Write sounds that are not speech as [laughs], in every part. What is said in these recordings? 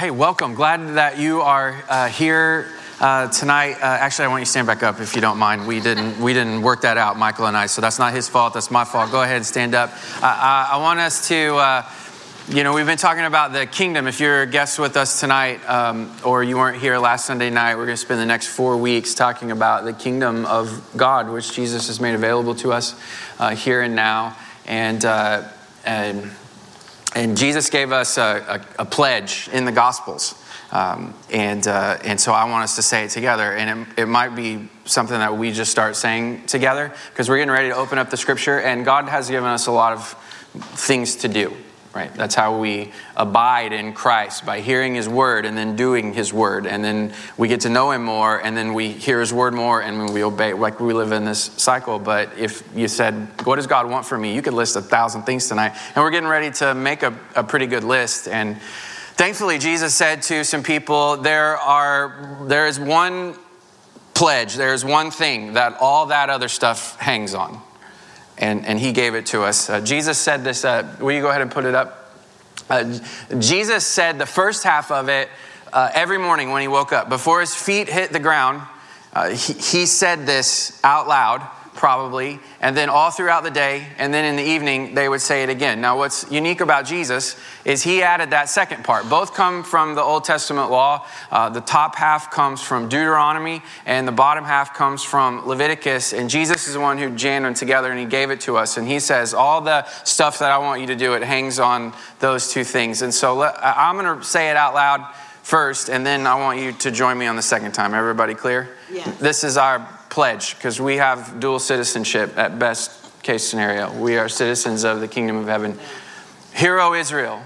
hey, welcome. Glad that you are uh, here uh, tonight. Uh, actually, I want you to stand back up if you don't mind. We didn't we didn't work that out, Michael and I. So that's not his fault. That's my fault. Go ahead and stand up. I, I want us to. Uh, you know, we've been talking about the kingdom. If you're a guest with us tonight, um, or you weren't here last Sunday night, we're going to spend the next four weeks talking about the kingdom of God, which Jesus has made available to us uh, here and now. And, uh, and and Jesus gave us a, a, a pledge in the Gospels. Um, and, uh, and so I want us to say it together. And it, it might be something that we just start saying together because we're getting ready to open up the scripture. And God has given us a lot of things to do right? That's how we abide in Christ by hearing His word and then doing His word. And then we get to know Him more and then we hear His word more and we obey, like we live in this cycle. But if you said, What does God want from me? You could list a thousand things tonight. And we're getting ready to make a, a pretty good list. And thankfully, Jesus said to some people, There, are, there is one pledge, there's one thing that all that other stuff hangs on and, and he gave it to us. Uh, Jesus said this, uh, will you go ahead and put it up? Uh, Jesus said the first half of it uh, every morning when he woke up. Before his feet hit the ground, uh, he, he said this out loud probably, and then all throughout the day, and then in the evening, they would say it again. Now, what's unique about Jesus is he added that second part. Both come from the Old Testament law. Uh, the top half comes from Deuteronomy, and the bottom half comes from Leviticus. And Jesus is the one who jammed them together, and he gave it to us. And he says, All the stuff that I want you to do, it hangs on those two things. And so let, I'm going to say it out loud first, and then I want you to join me on the second time. Everybody clear? Yes. This is our pledge because we have dual citizenship at best case scenario. We are citizens of the kingdom of heaven. Hear, O Israel,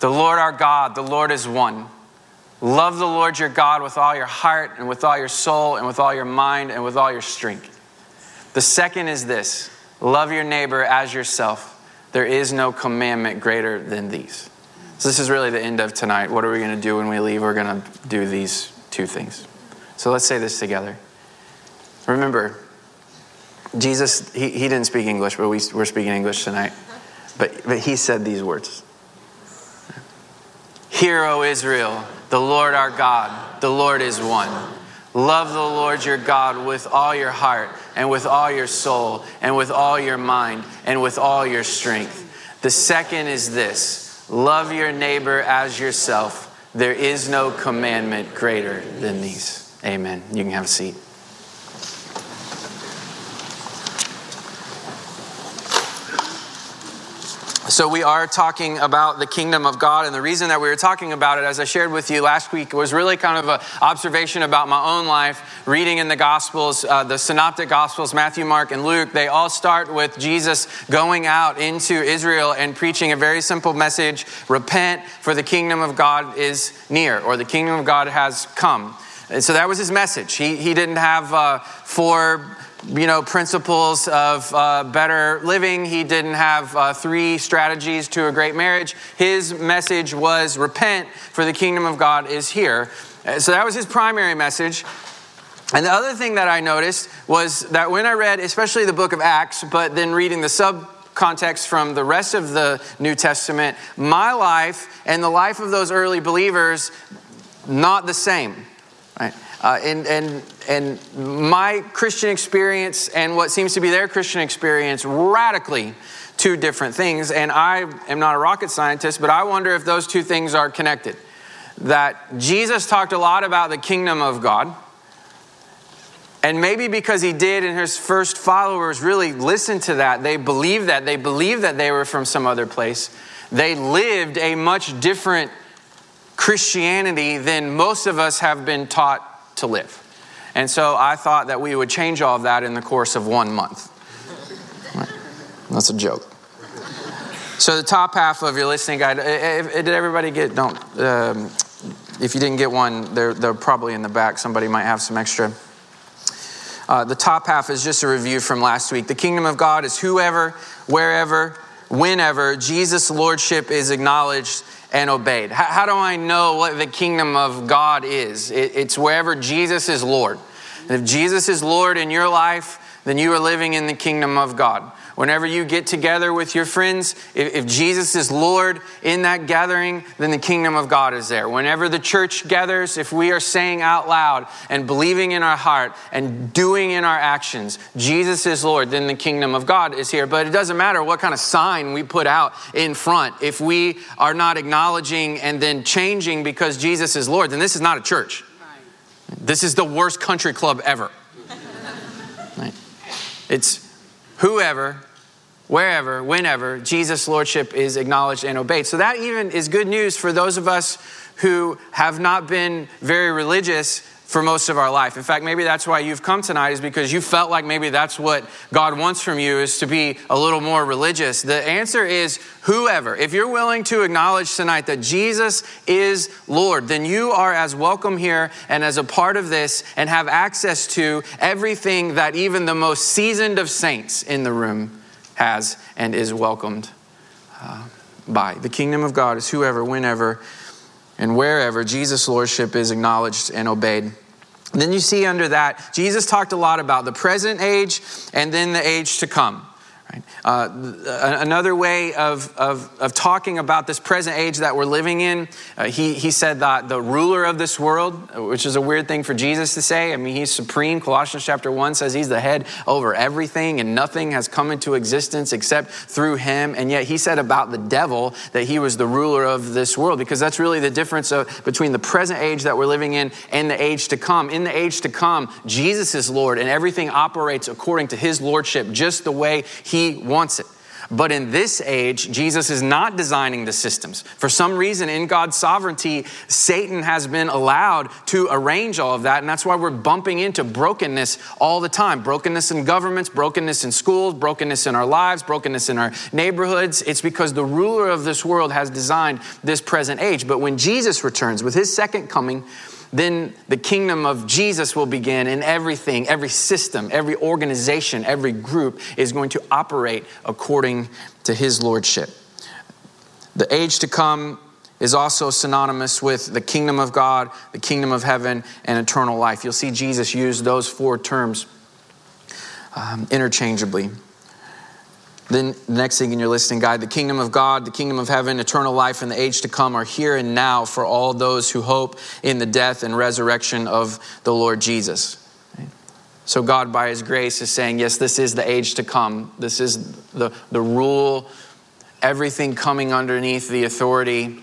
the Lord our God, the Lord is one. Love the Lord your God with all your heart and with all your soul and with all your mind and with all your strength. The second is this love your neighbor as yourself. There is no commandment greater than these. So, this is really the end of tonight. What are we going to do when we leave? We're going to do these two things. So, let's say this together. Remember, Jesus, he, he didn't speak English, but we, we're speaking English tonight. But, but he said these words Hear, O Israel, the Lord our God, the Lord is one. Love the Lord your God with all your heart, and with all your soul, and with all your mind, and with all your strength. The second is this love your neighbor as yourself. There is no commandment greater than these. Amen. You can have a seat. So, we are talking about the kingdom of God. And the reason that we were talking about it, as I shared with you last week, was really kind of an observation about my own life. Reading in the Gospels, uh, the Synoptic Gospels, Matthew, Mark, and Luke, they all start with Jesus going out into Israel and preaching a very simple message repent, for the kingdom of God is near, or the kingdom of God has come. And so that was his message. He, he didn't have uh, four you know, principles of uh, better living. He didn't have uh, three strategies to a great marriage. His message was repent, for the kingdom of God is here. Uh, so that was his primary message. And the other thing that I noticed was that when I read, especially the book of Acts, but then reading the sub context from the rest of the New Testament, my life and the life of those early believers, not the same. Right? Uh, and, and, and my Christian experience and what seems to be their Christian experience, radically two different things. And I am not a rocket scientist, but I wonder if those two things are connected. That Jesus talked a lot about the kingdom of God. And maybe because he did and his first followers really listened to that, they believed that, they believed that they were from some other place. They lived a much different Christianity than most of us have been taught to live. And so I thought that we would change all of that in the course of one month. That's a joke. So the top half of your listening guide, did everybody get, don't, um, if you didn't get one, they're, they're probably in the back. Somebody might have some extra. Uh, the top half is just a review from last week. The kingdom of God is whoever, wherever, whenever Jesus' lordship is acknowledged and obeyed. How, how, do I know what the kingdom of God is? It, it's wherever Jesus is Lord. And if Jesus is Lord in your life, then you are living in the kingdom of God. Whenever you get together with your friends, if, if, Jesus is Lord in that gathering, then the kingdom of God is there. Whenever the church gathers, if we are saying out loud and believing in our heart and doing in our actions, Jesus is Lord, then the kingdom of God is here. But it doesn't matter what kind of sign we put out in front. If we are not acknowledging and then changing because Jesus is Lord, then this is not a church. This is the worst country club ever. [laughs] Right? It's whoever, wherever, whenever Jesus' lordship is acknowledged and obeyed. So that even is good news for those of us who have not been very religious for most of our life. In fact, maybe that's why you've come tonight is because you felt like maybe that's what God wants from you is to be a little more religious. The answer is whoever. If you're willing to acknowledge tonight that Jesus is Lord, then you are as welcome here and as a part of this and have access to everything that even the most seasoned of saints in the room has and is welcomed uh, by. The kingdom of God is whoever, whenever, and wherever Jesus' lordship is acknowledged and obeyed. Then you see under that, Jesus talked a lot about the present age and then the age to come. Right? Uh, another way of, of, of, talking about this present age that we're living in, uh, he, he said that the ruler of this world, which is a weird thing for Jesus to say. I mean, he's supreme. Colossians chapter 1 says he's the head over everything and nothing has come into existence except through him. And yet he said about the devil that he was the ruler of this world because that's really the difference of, between the present age that we're living in and the age to come. In the age to come, Jesus is Lord and everything operates according to his lordship, just the way he wants it. But in this age, Jesus is not designing the systems. For some reason, in God's sovereignty, Satan has been allowed to arrange all of that. And that's why we're bumping into brokenness all the time brokenness in governments, brokenness in schools, brokenness in our lives, brokenness in our neighborhoods. It's because the ruler of this world has designed this present age. But when Jesus returns with his second coming, then the kingdom of Jesus will begin, and everything, every system, every organization, every group is going to operate according to his lordship. The age to come is also synonymous with the kingdom of God, the kingdom of heaven, and eternal life. You'll see Jesus use those four terms um, interchangeably. Then the next thing in your listening guide the kingdom of God, the kingdom of heaven, eternal life, and the age to come are here and now for all those who hope in the death and resurrection of the Lord Jesus. So, God, by His grace, is saying, Yes, this is the age to come. This is the, the rule, everything coming underneath the authority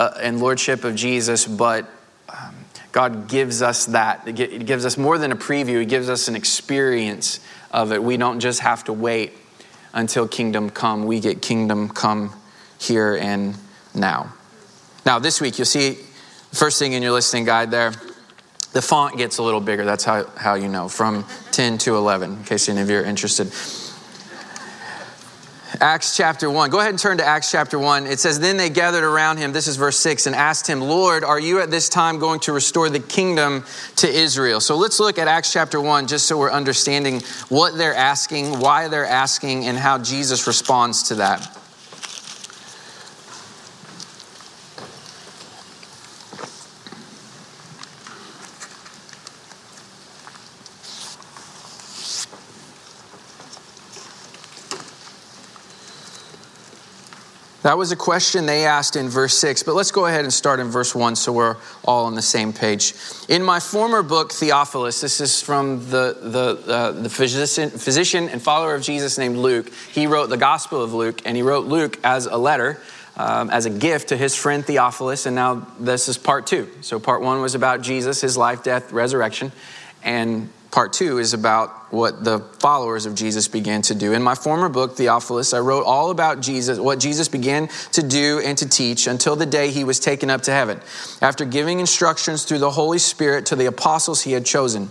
uh, and lordship of Jesus, but um, God gives us that. It gives us more than a preview, He gives us an experience of it. We don't just have to wait until kingdom come. We get kingdom come here and now. Now, this week, you'll see first thing in your listening guide there, the font gets a little bigger. That's how, how you know, from 10 to 11, in case any of you are interested. Acts chapter 1. Go ahead and turn to Acts chapter 1. It says, Then they gathered around him, this is verse 6, and asked him, Lord, are you at this time going to restore the kingdom to Israel? So let's look at Acts chapter 1 just so we're understanding what they're asking, why they're asking, and how Jesus responds to that. That was a question they asked in verse 6, but let's go ahead and start in verse 1 so we're all on the same page. In my former book, Theophilus, this is from the, the, uh, the physician, physician and follower of Jesus named Luke. He wrote the Gospel of Luke, and he wrote Luke as a letter. Um, as a gift to his friend Theophilus, and now this is part two. So, part one was about Jesus, his life, death, resurrection, and Part two is about what the followers of Jesus began to do. In my former book, Theophilus, I wrote all about Jesus, what Jesus began to do and to teach until the day he was taken up to heaven, after giving instructions through the Holy Spirit to the apostles he had chosen.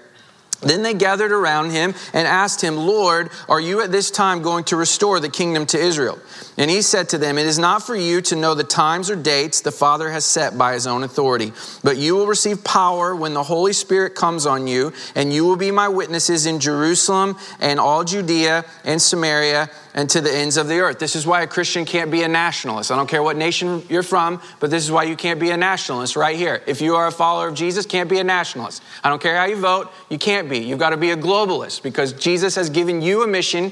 Then they gathered around him and asked him, Lord, are you at this time going to restore the kingdom to Israel? And he said to them, It is not for you to know the times or dates the Father has set by his own authority, but you will receive power when the Holy Spirit comes on you, and you will be my witnesses in Jerusalem and all Judea and Samaria and to the ends of the earth. This is why a Christian can't be a nationalist. I don't care what nation you're from, but this is why you can't be a nationalist right here. If you are a follower of Jesus, can't be a nationalist. I don't care how you vote, you can't be. You've got to be a globalist because Jesus has given you a mission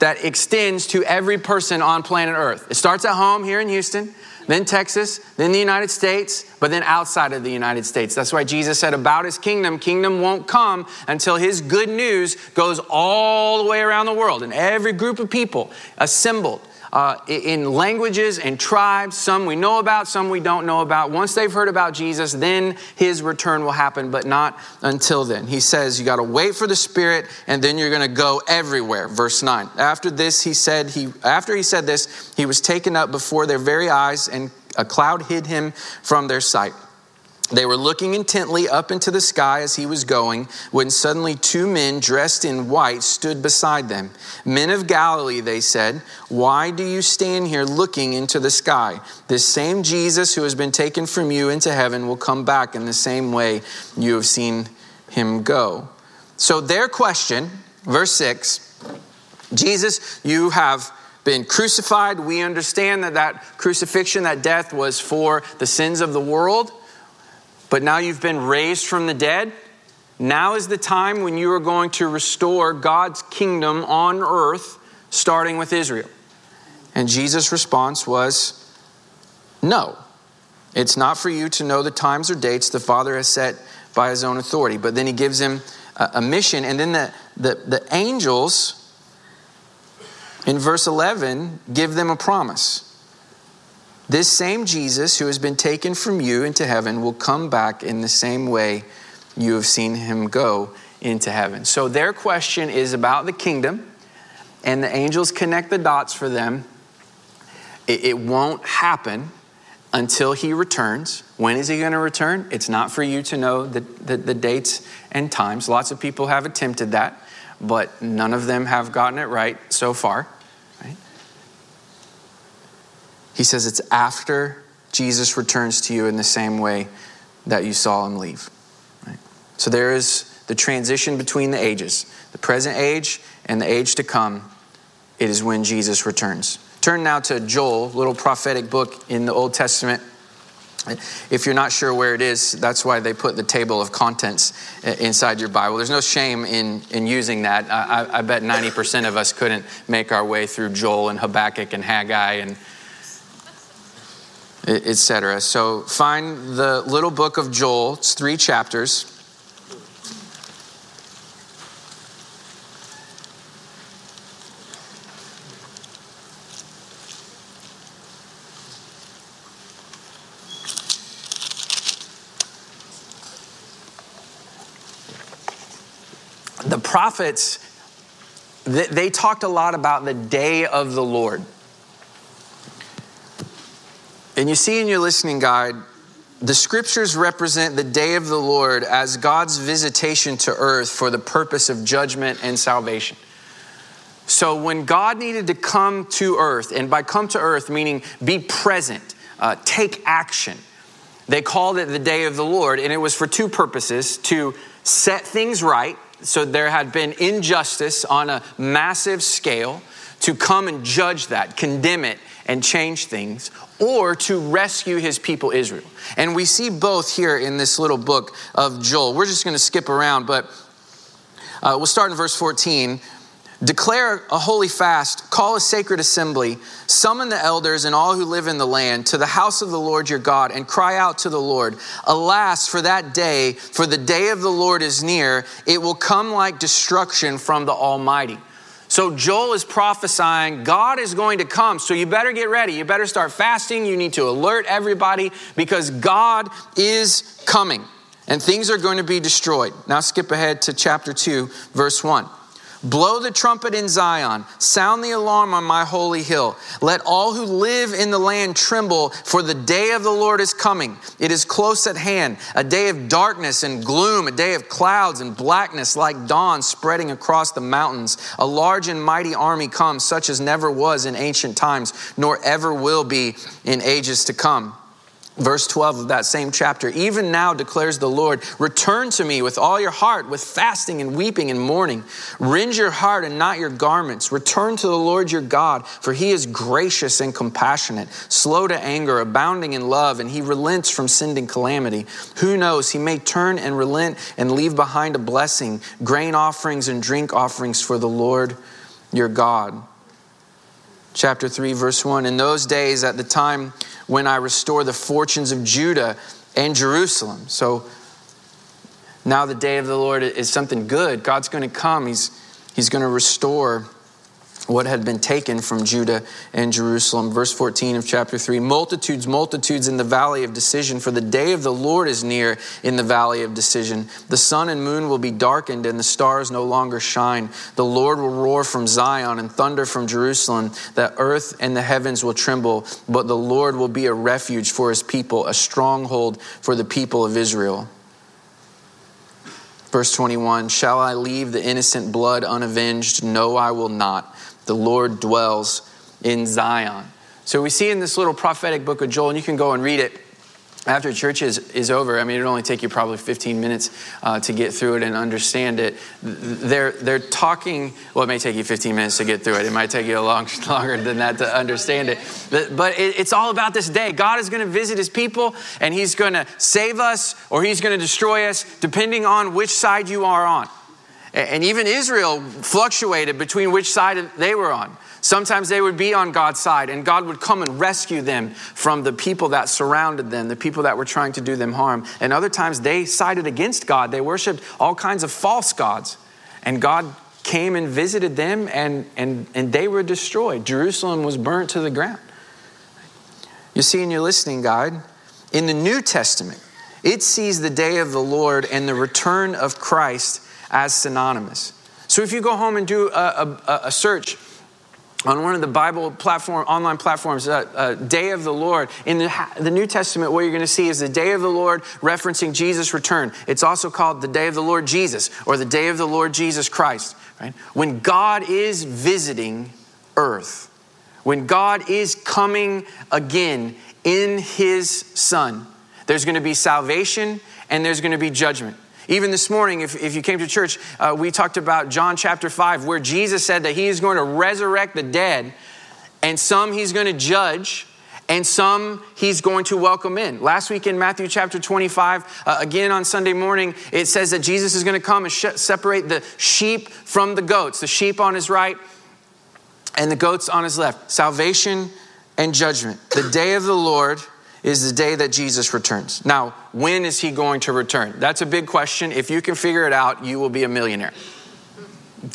that extends to every person on planet Earth. It starts at home here in Houston then Texas, then the United States, but then outside of the United States. That's why Jesus said about his kingdom, kingdom won't come until his good news goes all the way around the world and every group of people assembled uh, in languages and tribes, some we know about, some we don't know about. Once they've heard about Jesus, then his return will happen, but not until then. He says, You got to wait for the Spirit, and then you're going to go everywhere. Verse 9. After this, he said, he, After he said this, he was taken up before their very eyes, and a cloud hid him from their sight. They were looking intently up into the sky as he was going when suddenly two men dressed in white stood beside them. Men of Galilee, they said, why do you stand here looking into the sky? This same Jesus who has been taken from you into heaven will come back in the same way you have seen him go. So, their question, verse 6 Jesus, you have been crucified. We understand that that crucifixion, that death was for the sins of the world. But now you've been raised from the dead. Now is the time when you are going to restore God's kingdom on earth, starting with Israel. And Jesus' response was, No, it's not for you to know the times or dates the Father has set by his own authority. But then he gives him a, a mission, and then the, the, the angels in verse 11 give them a promise. This same Jesus who has been taken from you into heaven will come back in the same way you have seen him go into heaven. So their question is about the kingdom, and the angels connect the dots for them. It, it won't happen until he returns. When is he going to return? It's not for you to know the, the, the dates and times. Lots of people have attempted that, but none of them have gotten it right so far. He says it's after Jesus returns to you in the same way that you saw him leave. Right? So there is the transition between the ages the present age and the age to come. It is when Jesus returns. Turn now to Joel, little prophetic book in the Old Testament. If you're not sure where it is, that's why they put the table of contents uh, inside your Bible. There's no shame in, in using that. I, I bet 90% of us couldn't make our way through Joel and Habakkuk and Haggai and etc. So find the little book of Joel, it's three chapters. The prophets, they talked a lot about the day of the Lord. And you see in your listening guide, the scriptures represent the day of the Lord as God's visitation to earth for the purpose of judgment and salvation. So when God needed to come to earth, and by come to earth meaning be present, uh, take action, they called it the day of the Lord, and it was for two purposes to set things right. So there had been injustice on a massive scale, to come and judge that, condemn it, and change things, or to rescue his people Israel. And we see both here in this little book of Joel. We're just going to skip around, but uh, we'll start in verse 14. Declare a holy fast, call a sacred assembly, summon the elders and all who live in the land to the house of the Lord your God, and cry out to the Lord. Alas, for that day, for the day of the Lord is near, it will come like destruction from the Almighty. So Joel is prophesying God is going to come. So you better get ready. You better start fasting. You need to alert everybody because God is coming and things are going to be destroyed. Now skip ahead to chapter 2, verse 1. Blow the trumpet in Zion, sound the alarm on my holy hill. Let all who live in the land tremble, for the day of the Lord is coming. It is close at hand, a day of darkness and gloom, a day of clouds and blackness like dawn spreading across the mountains. A large and mighty army comes, such as never was in ancient times, nor ever will be in ages to come. Verse 12 of that same chapter, even now declares the Lord, return to me with all your heart, with fasting and weeping and mourning. Rend your heart and not your garments. Return to the Lord your God, for he is gracious and compassionate, slow to anger, abounding in love, and he relents from sending calamity. Who knows, he may turn and relent and leave behind a blessing, grain offerings and drink offerings for the Lord your God. Chapter 3, verse 1 In those days, at the time, when I restore the fortunes of Judah and Jerusalem. So now the day of the Lord is something good. God's going to come, He's, he's going to restore what had been taken from Judah and Jerusalem. Verse 14 of chapter 3 Multitudes, multitudes in the valley of decision, for the day of the Lord is near in the valley of decision. The sun and moon will be darkened, and the stars no longer shine. The Lord will roar from Zion and thunder from Jerusalem. The earth and the heavens will tremble, but the Lord will be a refuge for his people, a stronghold for the people of Israel. Verse 21 Shall I leave the innocent blood unavenged? No, I will not. The Lord dwells in Zion. So we see in this little prophetic book of Joel, and you can go and read it after church is, is over, I mean, it'll only take you probably 15 minutes uh, to get through it and understand it. They're, they're talking, well, it may take you 15 minutes to get through it. It might take you a long, [laughs] longer than that to understand it. But, but it, it's all about this day. God is going to visit his people and he's going to save us or he's going to destroy us, depending on which side you are on. And even Israel fluctuated between which side they were on. Sometimes they would be on God's side, and God would come and rescue them from the people that surrounded them, the people that were trying to do them harm. And other times they sided against God. They worshiped all kinds of false gods. And God came and visited them, and, and, and they were destroyed. Jerusalem was burnt to the ground. You see in your listening guide, in the New Testament, it sees the day of the Lord and the return of Christ as synonymous. So if you go home and do a, a, a search on one of the Bible platform, online platforms, uh, uh, Day of the Lord. In the, the New Testament, what you're going to see is the Day of the Lord referencing Jesus' return. It's also called the Day of the Lord Jesus or the Day of the Lord Jesus Christ. Right? When God is visiting earth, when God is coming again in His Son, there's going to be salvation and there's going to be judgment. Even this morning, if, if you came to church, uh, we talked about John chapter 5, where Jesus said that he is going to resurrect the dead, and some he's going to judge, and some he's going to welcome in. Last week in Matthew chapter 25, uh, again on Sunday morning, it says that Jesus is going to come and sh- separate the sheep from the goats, the sheep on his right and the goats on his left. Salvation and judgment. The day of the Lord is the day that Jesus returns. Now, when is he going to return? That's a big question. If you can figure it out, you will be a millionaire.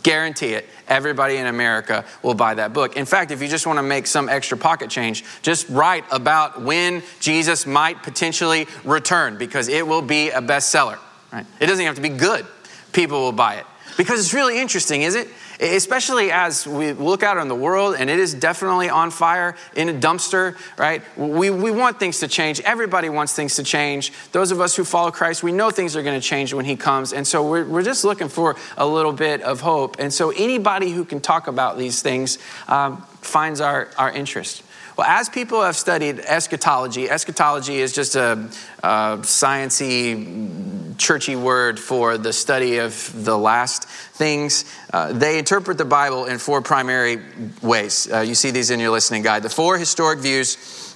Guarantee it. Everybody in America will buy that book. In fact, if you just want to make some extra pocket change, just write about when Jesus might potentially return because it will be a bestseller. Right? It doesn't have to be good. People will buy it. Because it's really interesting, is it? Especially as we look out on the world and it is definitely on fire in a dumpster, right? We, we want things to change. Everybody wants things to change. Those of us who follow Christ, we know things are going to change when He comes. And so we're, we're just looking for a little bit of hope. And so anybody who can talk about these things um, finds our, our interest. Well, as people have studied eschatology, eschatology is just a, a sciency, churchy word for the study of the last things. Uh, they interpret the Bible in four primary ways. Uh, you see these in your listening guide. The four historic views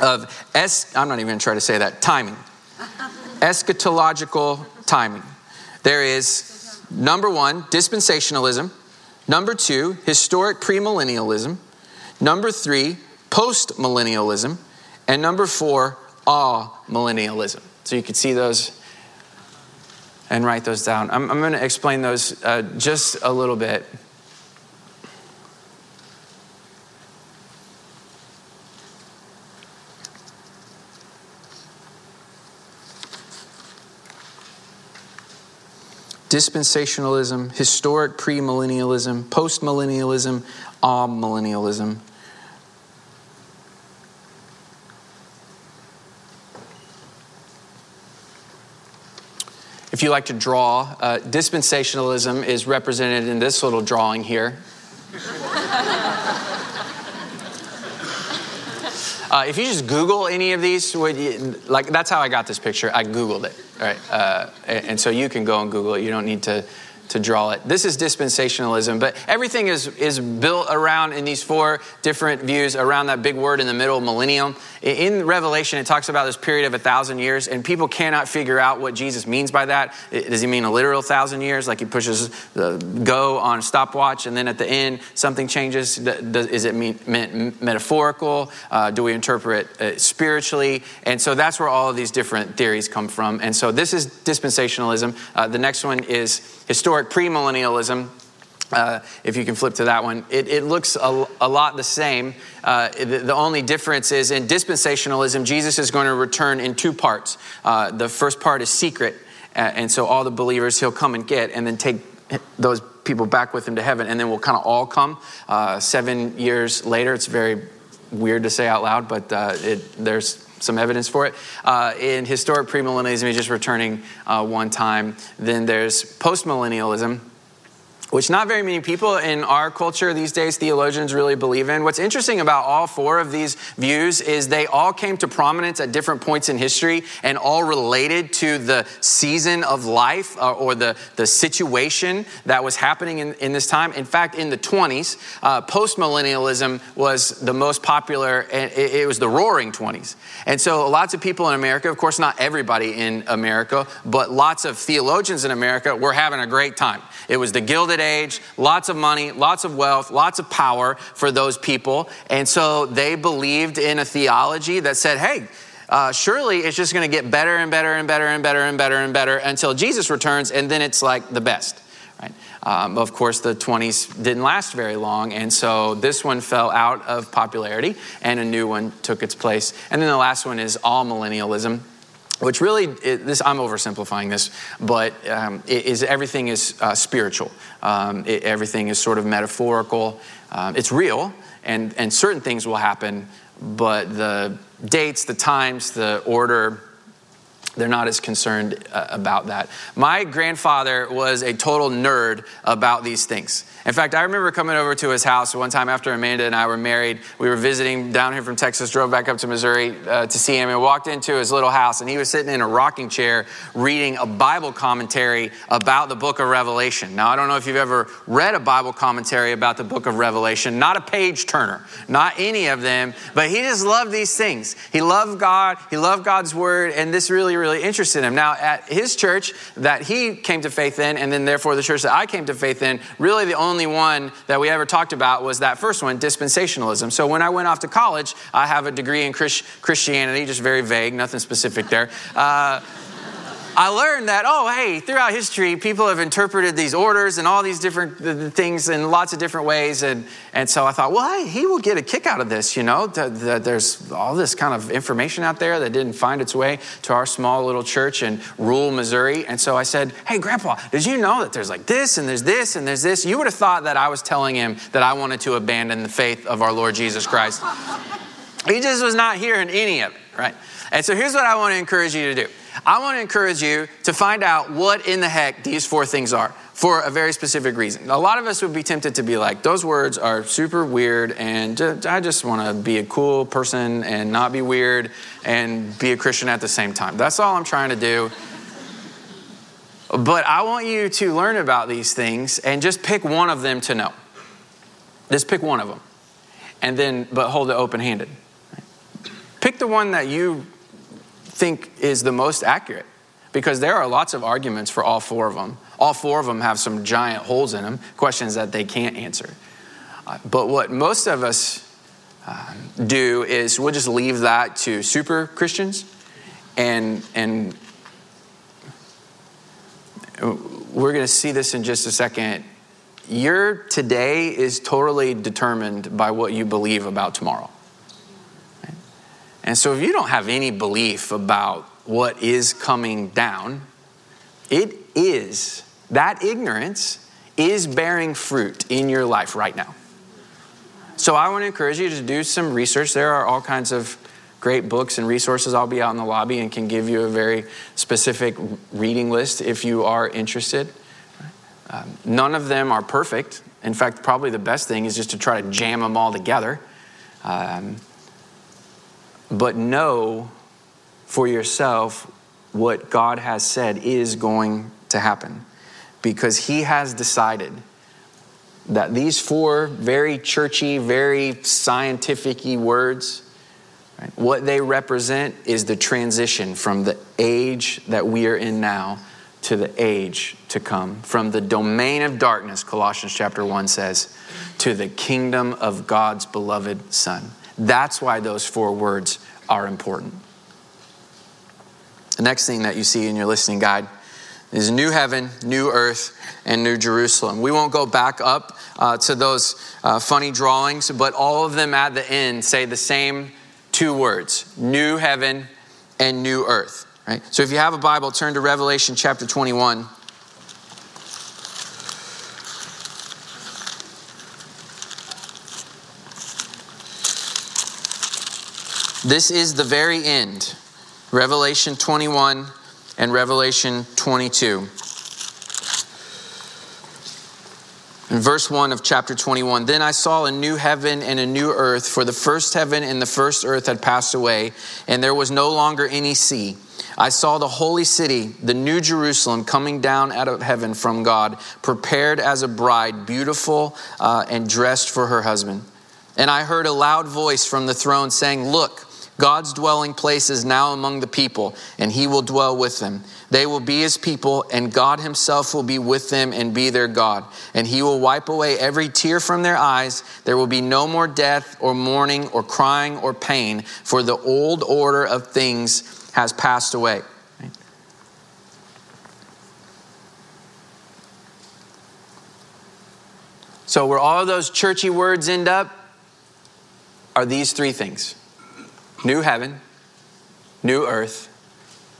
of es- I'm not even going to try to say that timing. [laughs] Eschatological timing. There is number one, dispensationalism. Number two, historic premillennialism. Number three, post millennialism, and number four, ah millennialism. So you can see those and write those down. I'm, I'm going to explain those uh, just a little bit. dispensationalism, historic premillennialism, postmillennialism, amillennialism. If you like to draw, uh, dispensationalism is represented in this little drawing here. [laughs] Uh, if you just Google any of these, you, like that's how I got this picture. I Googled it, right? Uh, and so you can go and Google it. You don't need to to draw it. This is dispensationalism, but everything is, is built around in these four different views around that big word in the middle, millennium. In Revelation, it talks about this period of a thousand years, and people cannot figure out what Jesus means by that. Does he mean a literal thousand years, like he pushes the go on stopwatch, and then at the end something changes? Is it meant metaphorical? Uh, do we interpret it spiritually? And so that's where all of these different theories come from. And so this is dispensationalism. Uh, the next one is historic premillennialism. Uh, if you can flip to that one, it, it looks a, a, lot the same. Uh, the, the, only difference is in dispensationalism, Jesus is going to return in two parts. Uh, the first part is secret, and so all the believers he'll come and get, and then take those people back with him to heaven, and then we'll kind of all come. Uh, seven years later, it's very weird to say out loud, but uh, it, there's some evidence for it. Uh, in historic premillennialism, he's just returning uh, one time. Then there's postmillennialism, which not very many people in our culture these days, theologians really believe in. What's interesting about all four of these views is they all came to prominence at different points in history and all related to the season of life uh, or the, the situation that was happening in, in this time. In fact, in the 20s, uh, postmillennialism was the most popular, and it, it was the roaring 20s. And so lots of people in America, of course, not everybody in America, but lots of theologians in America were having a great time. It was the Gilded Age, lots of money, lots of wealth, lots of power for those people. And so they believed in a theology that said, hey, uh, surely it's just going to get better and better and better and better and better and better until Jesus returns, and then it's like the best. Right? Um, of course, the 20s didn't last very long, and so this one fell out of popularity, and a new one took its place. And then the last one is amillennialism which really this i'm oversimplifying this but um, it is everything is uh, spiritual um, it, everything is sort of metaphorical um, it's real and, and certain things will happen but the dates the times the order they're not as concerned uh, about that. My grandfather was a total nerd about these things. In fact, I remember coming over to his house one time after Amanda and I were married. We were visiting down here from Texas, drove back up to Missouri uh, to see him, and walked into his little house, and he was sitting in a rocking chair reading a Bible commentary about the book of Revelation. Now, I don't know if you've ever read a Bible commentary about the book of Revelation, not a page turner, not any of them, but he just loved these things. He loved God, he loved God's word, and this really, really interested him. Now, at his church that he came to faith in, and then therefore the church that I came to faith in, really the only one that we ever talked about was that first one, dispensationalism. So when I went off to college, I have a degree in Christianity, just very vague, nothing specific there. Uh, I learned that, oh, hey, throughout history, people have interpreted these orders and all these different things in lots of different ways. And, and so I thought, well, hey, he will get a kick out of this, you know? That there's all this kind of information out there that didn't find its way to our small little church in rural Missouri. And so I said, hey, Grandpa, did you know that there's like this and there's this and there's this? You would have thought that I was telling him that I wanted to abandon the faith of our Lord Jesus Christ. [laughs] he just was not hearing any of it, right? And so here's what I want to encourage you to do. I want to encourage you to find out what in the heck these four things are for a very specific reason. A lot of us would be tempted to be like, those words are super weird, and I just want to be a cool person and not be weird and be a Christian at the same time. That's all I'm trying to do. But I want you to learn about these things and just pick one of them to know. Just pick one of them. And then, but hold it open handed. Pick the one that you think is the most accurate because there are lots of arguments for all four of them. All four of them have some giant holes in them, questions that they can't answer. Uh, but what most of us uh, do is we'll just leave that to super Christians and and we're going to see this in just a second. Your today is totally determined by what you believe about tomorrow. And so, if you don't have any belief about what is coming down, it is that ignorance is bearing fruit in your life right now. So I want to encourage you to do some research. There are all kinds of great books and resources. I'll be out in the lobby and can give you a very specific reading list if you are interested. Um, none of them are perfect. In fact, probably the best thing is just to try to jam them all together. Um, but know for yourself what God has said is going to happen because He has decided that these four very churchy, very scientific words, right, what they represent is the transition from the age that we are in now to the age to come, from the domain of darkness, Colossians chapter 1 says, to the kingdom of God's beloved Son. That's why those four words are important. The next thing that you see in your listening guide is new heaven, new earth, and new Jerusalem. We won't go back up uh, to those uh, funny drawings, but all of them at the end say the same two words new heaven and new earth. Right? So if you have a Bible, turn to Revelation chapter 21. This is the very end. Revelation 21 and Revelation 22. In verse 1 of chapter 21, then I saw a new heaven and a new earth, for the first heaven and the first earth had passed away, and there was no longer any sea. I saw the holy city, the new Jerusalem, coming down out of heaven from God, prepared as a bride, beautiful uh, and dressed for her husband. And I heard a loud voice from the throne saying, Look, God's dwelling place is now among the people, and he will dwell with them. They will be his people, and God himself will be with them and be their God. And he will wipe away every tear from their eyes. There will be no more death, or mourning, or crying, or pain, for the old order of things has passed away. So, where all those churchy words end up are these three things new heaven, new earth,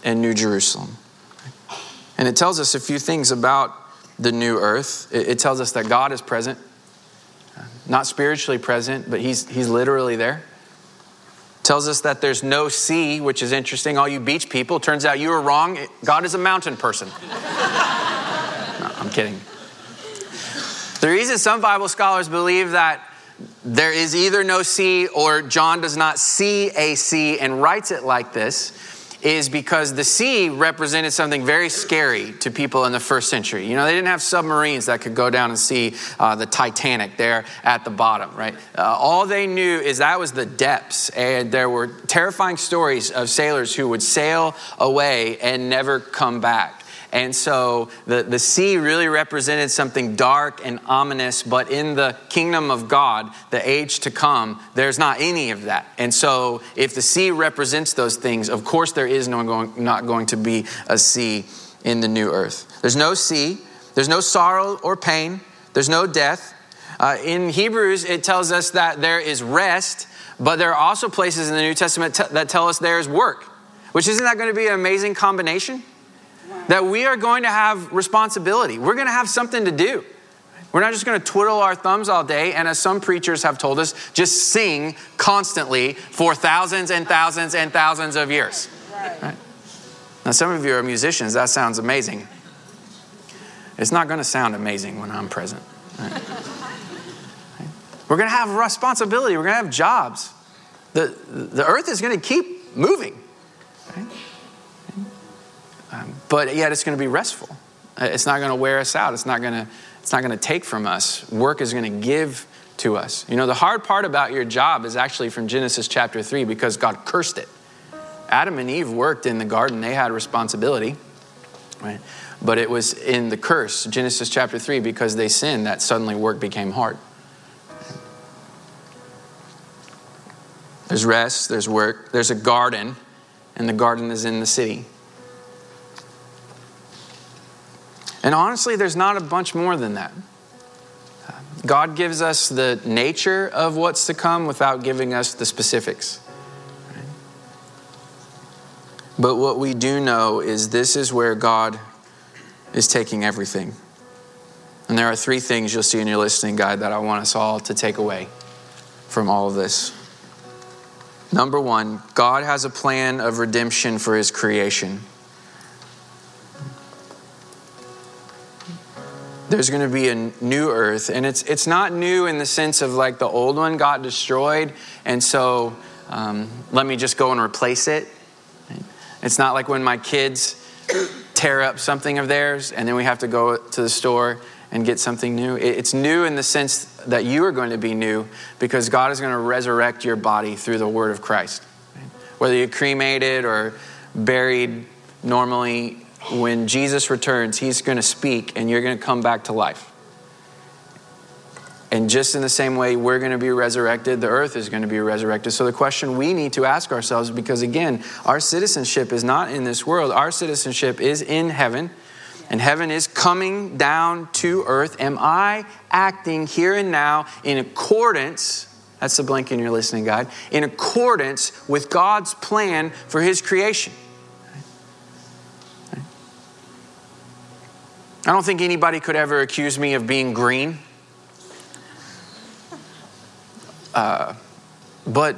and new Jerusalem. And it tells us a few things about the new earth. It tells us that God is present, not spiritually present, but He's, he's literally there. It tells us that there's no sea, which is interesting. All you beach people, turns out you were wrong. God is a mountain person. [laughs] no, I'm kidding. The reason some Bible scholars believe that there is either no sea or John does not see a sea and writes it like this is because the sea represented something very scary to people in the first century. You know, they didn't have submarines that could go down and see uh, the Titanic there at the bottom, right? Uh, all they knew is that was the depths, and there were terrifying stories of sailors who would sail away and never come back. And so the, the sea really represented something dark and ominous, but in the kingdom of God, the age to come, there's not any of that. And so if the sea represents those things, of course there is no going, not going to be a sea in the new earth. There's no sea, there's no sorrow or pain, there's no death. Uh, in Hebrews, it tells us that there is rest, but there are also places in the New Testament t- that tell us there is work, which isn't that going to be an amazing combination? That we are going to have responsibility. We're going to have something to do. We're not just going to twiddle our thumbs all day, and as some preachers have told us, just sing constantly for thousands and thousands and thousands of years. Right. Now, some of you are musicians, that sounds amazing. It's not going to sound amazing when I'm present. Right? We're going to have responsibility, we're going to have jobs. The, the earth is going to keep moving. Right? Um, but yet it's going to be restful. Uh, it's not going to wear us out. It's not going to, it's not going to take from us. Work is going to give to us. You know, the hard part about your job is actually from Genesis chapter 3 because God cursed it. Adam and Eve worked in the garden, they had responsibility, right? But it was in the curse, Genesis chapter 3, because they sinned that suddenly work became hard. There's rest, there's work, there's a garden, and the garden is in the city. And honestly, there's not a bunch more than that. God gives us the nature of what's to come without giving us the specifics. But what we do know is this is where God is taking everything. And there are three things you'll see in your listening guide that I want us all to take away from all of this. Number one, God has a plan of redemption for his creation. There's going to be a new earth, and it's, it's not new in the sense of like the old one got destroyed, and so um, let me just go and replace it. It's not like when my kids tear up something of theirs and then we have to go to the store and get something new. It's new in the sense that you are going to be new because God is going to resurrect your body through the word of Christ. Whether you're cremated or buried normally, when Jesus returns, he's going to speak and you're going to come back to life. And just in the same way we're going to be resurrected, the earth is going to be resurrected. So the question we need to ask ourselves, because again, our citizenship is not in this world, our citizenship is in heaven and heaven is coming down to earth. Am I acting here and now in accordance? That's the blank in your listening guide. In accordance with God's plan for His creation. I don't think anybody could ever accuse me of being green. Uh, but,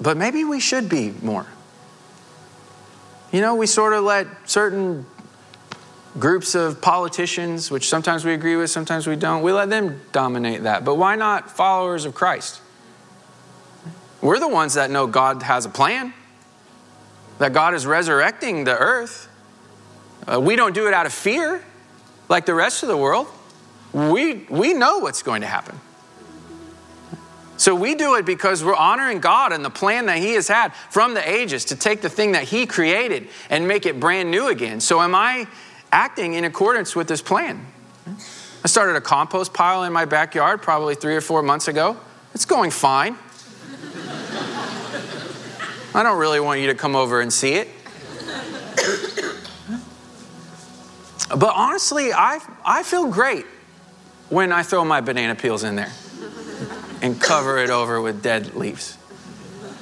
but maybe we should be more. You know, we sort of let certain groups of politicians, which sometimes we agree with, sometimes we don't, we let them dominate that. But why not followers of Christ? We're the ones that know God has a plan, that God is resurrecting the earth. Uh, we don't do it out of fear like the rest of the world. We, we know what's going to happen. So we do it because we're honoring God and the plan that He has had from the ages to take the thing that He created and make it brand new again. So am I acting in accordance with this plan. I started a compost pile in my backyard probably three or four months ago. It's going fine. [laughs] I don't really want you to come over and see it. But honestly, I, I feel great when I throw my banana peels in there and cover it over with dead leaves.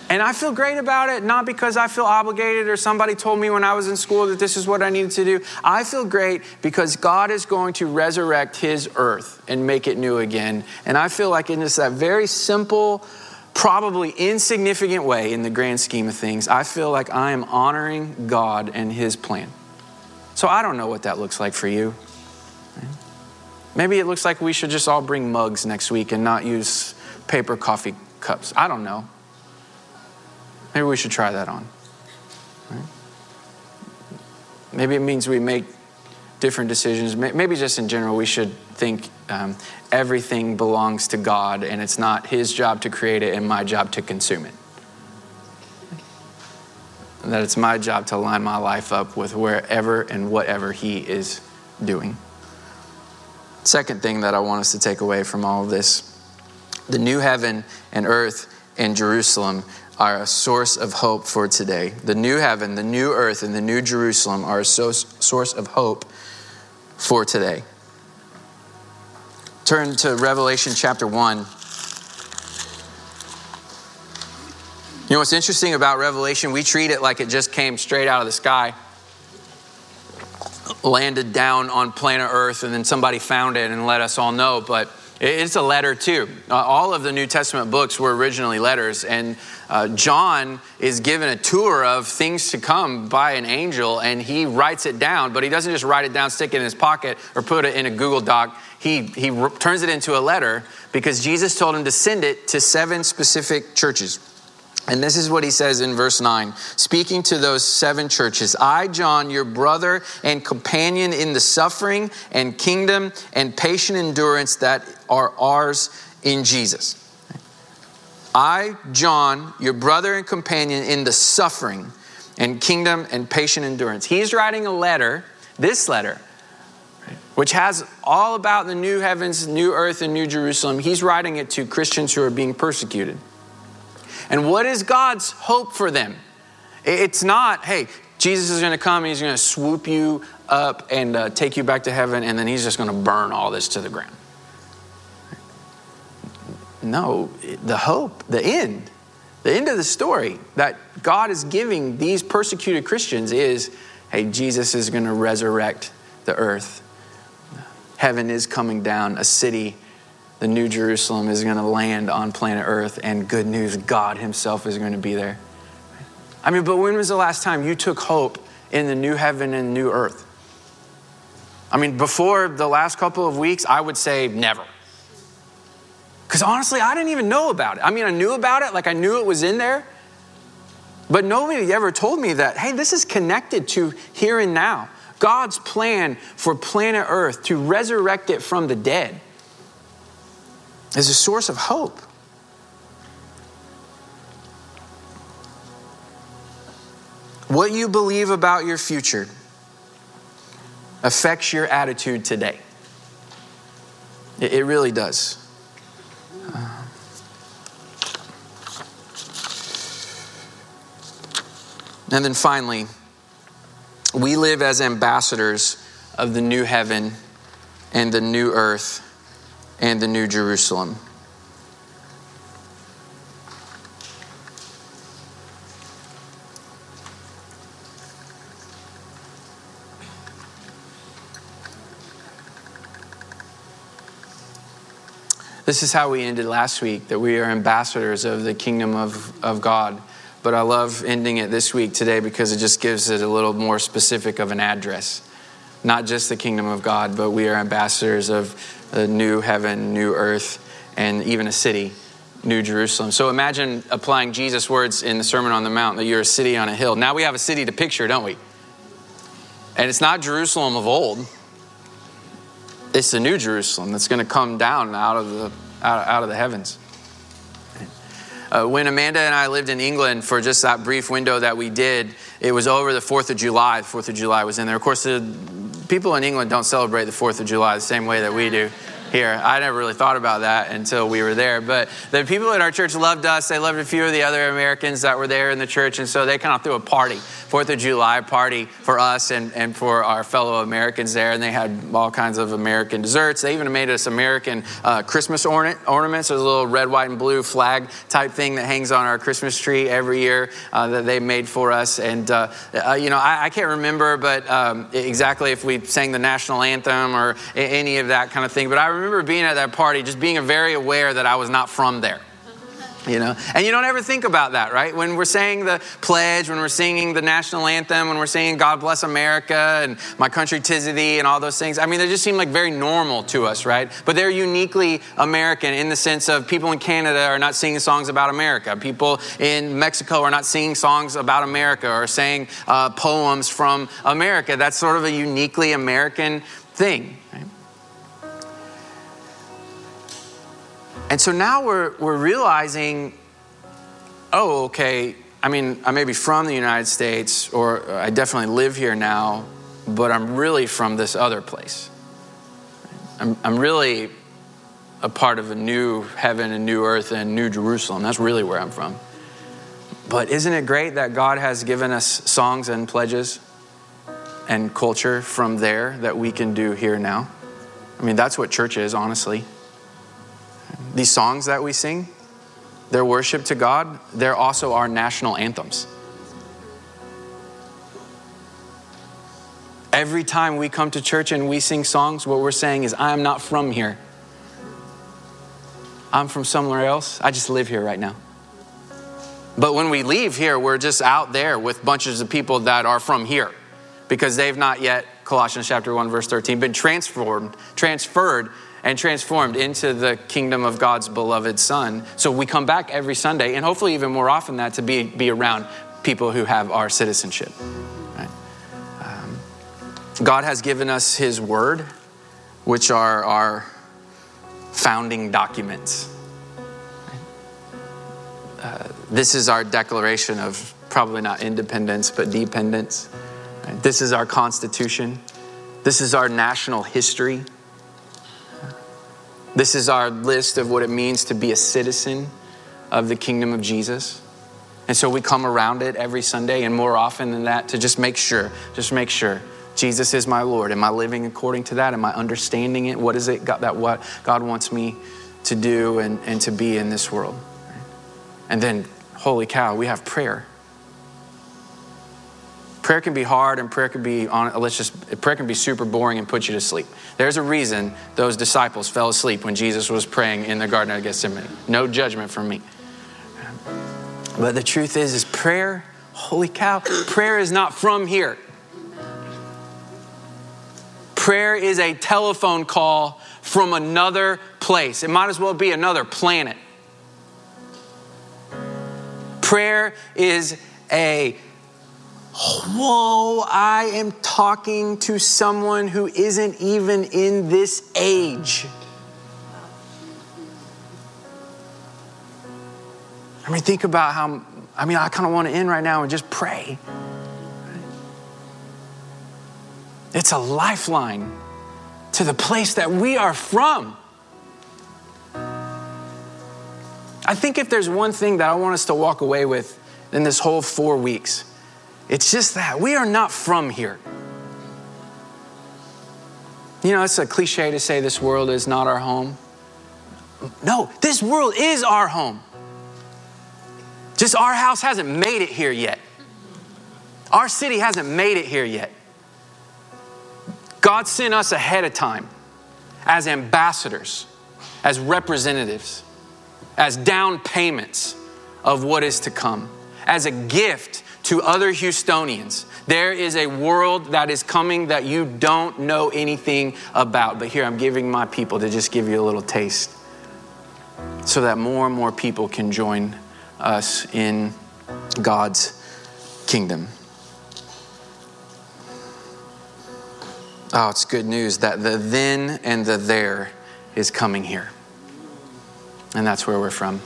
And I feel great about it, not because I feel obligated or somebody told me when I was in school that this is what I needed to do. I feel great because God is going to resurrect his earth and make it new again. And I feel like in just that very simple, probably insignificant way in the grand scheme of things, I feel like I am honoring God and his plan. So I don't know what that looks like for you. Maybe it looks like we should just all bring mugs next week and not use paper coffee cups. I don't know. Maybe we should try that on. Maybe it means we make different decisions. Maybe just in general, we should think um, everything belongs to God and it's not His job to create it and my job to consume it. And that it's my job to line my life up with wherever and whatever He is doing. Second thing that I want us to take away from all of this the new heaven and earth and Jerusalem are a source of hope for today. The new heaven, the new earth, and the new Jerusalem are a source of hope for today. Turn to Revelation chapter 1. You know what's interesting about Revelation? We treat it like it just came straight out of the sky, landed down on planet Earth, and then somebody found it and let us all know. But it's a letter too. Uh, all of the New Testament books were originally letters, and uh, John is given a tour of things to come by an angel, and he writes it down, but he doesn't just write it down, stick it in his pocket, or put it in a Google Doc. He, he turns it into a letter because Jesus told him to send it to seven specific churches. And this is what he says in verse 9, speaking to those seven churches I, John, your brother and companion in the suffering and kingdom and patient endurance that are ours in Jesus. I, John, your brother and companion in the suffering and kingdom and patient endurance. He's writing a letter, this letter, which has all about the new heavens, new earth, and new Jerusalem. He's writing it to Christians who are being persecuted. And what is God's hope for them? It's not, hey, Jesus is going to come and he's going to swoop you up and uh, take you back to heaven, and then he's just going to burn all this to the ground. No, the hope, the end, the end of the story that God is giving these persecuted Christians is hey, Jesus is going to resurrect the earth heaven is coming down, a city, the New Jerusalem, is going to land on planet Earth, and good news, God Himself is going to be there. I mean, but when was the last time you took hope in the new heaven and new earth? I mean, before the last couple of weeks, I would say never. Because honestly, I didn't even know about it. I mean, I knew about it, like I knew it was in there, but nobody ever told me that, hey, this is connected to here and now. God's plan for planet Earth to resurrect it from the dead is a source of hope. What you believe about your future affects your attitude today. It, really does. Uh. and then finally, we live as ambassadors of the new heaven and the new earth and the new Jerusalem. This is how we ended last week that we are ambassadors of the kingdom of, of God. But I love ending it this week today because it just gives it a little more specific of an address. Not just the kingdom of God, but we are ambassadors of the new heaven, new earth, and even a city, New Jerusalem. So imagine applying Jesus' words in the Sermon on the Mount that you're a city on a hill. Now we have a city to picture, don't we? And it's not Jerusalem of old it's the new Jerusalem that's going to come down out of the, out, out of the heavens. Uh, when Amanda and I lived in England for just that brief window that we did, it was over the 4th of July. The 4th of July was in there. Of course, the people in England don't celebrate the 4th of July the same way that we do here. I never really thought about that until we were there. But the people in our church loved us. They loved a few of the other Americans that were there in the church. And so they kind of threw a party, Fourth of July party for us and, and for our fellow Americans there. And they had all kinds of American desserts. They even made us American uh, Christmas ornament, ornaments. There's a little red, white, and blue flag type thing that hangs on our Christmas tree every year uh, that they made for us. And, uh, uh you know, I, I, can't remember but um, exactly if we sang the national anthem or any of that kind of thing. But I remember remember being at that party, just being very aware that I was not from there you know? And you don't ever think about that right? When we're saying the pledge when we're singing the national anthem when we're singing god bless america and my country tis thee and all those things i mean they just seem like very normal to us right? But they're uniquely american in the sense of people in canada are not singing songs about america. People in mexico are not singing songs about america or saying uh, poems from america. That's sort of a uniquely american thing And so now we're, we're realizing oh, okay, I mean, I may be from the United States or uh, I definitely live here now, but I'm really from this other place. I'm, I'm really a part of a new heaven and new earth and new Jerusalem. That's really where I'm from. But isn't it great that God has given us songs and pledges and culture from there that we can do here now? I mean, that's what church is, honestly. These songs that we sing, their worship to God, they're also our national anthems. Every time we come to church and we sing songs, what we're saying is, I am not from here. I'm from somewhere else. I just live here right now. But when we leave here, we're just out there with bunches of people that are from here because they've not yet, Colossians chapter 1, verse 13, been transformed, transferred and transformed into the kingdom of God's beloved Son. So we come back every Sunday, and hopefully even more often that to be, be around people who have our citizenship. Um, God has given us His Word, which are our founding documents. Uh, this is our declaration of probably not independence, but dependence. This is our Constitution. This is our national history. This is our list of what it means to be a citizen of the kingdom of Jesus. And so we come around it every Sunday and more often than that to just make sure, just make sure Jesus is my Lord. Am I living according to that? Am I understanding it? What is it God, that what God wants me to do and, and to be in this world? And then, holy cow, we have prayer. Prayer can be hard and prayer can be on let's just prayer can be super boring and put you to sleep. There's a reason those disciples fell asleep when Jesus was praying in the garden of Gethsemane. No judgment from me. But the truth is is prayer, holy cow, prayer is not from here. Prayer is a telephone call from another place. It might as well be another planet. Prayer is a whoa, I am talking to someone who isn't even in this age. I mean, think about how, I mean, I kind of want to end right now and just pray. It's a lifeline to the place that we are from. I think if there's one thing that I want us to walk away with in this whole four weeks, it's just that we are not from here. You know, it's a cliche to say this world is not our home. No, this world is our home. Just our house hasn't made it here yet. Our city hasn't made it here yet. God sent us ahead of time as ambassadors, as representatives, as down payments of what is to come, as a gift to other Houstonians. There is a world that is coming that you don't know anything about. But here I'm giving my people to just give you a little taste so that more and more people can join us in God's kingdom. Oh, it's good news that the then and the there is coming here. And that's where we're from.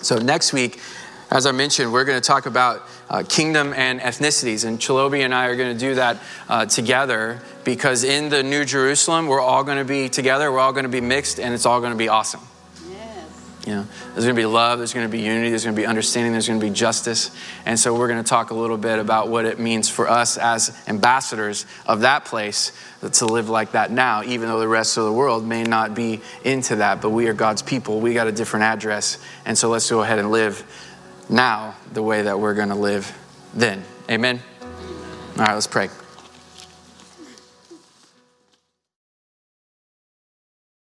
So, next week, as I mentioned, we're going to talk about uh, kingdom and ethnicities. And Chalobi and I are going to do that uh, together because in the New Jerusalem, we're all going to be together, we're all going to be mixed, and it's all going to be awesome. You know, there's going to be love, there's going to be unity, there's going to be understanding, there's going to be justice. And so we're going to talk a little bit about what it means for us as ambassadors of that place to live like that now, even though the rest of the world may not be into that. But we are God's people. We got a different address. And so let's go ahead and live now the way that we're going to live then. Amen. All right, let's pray.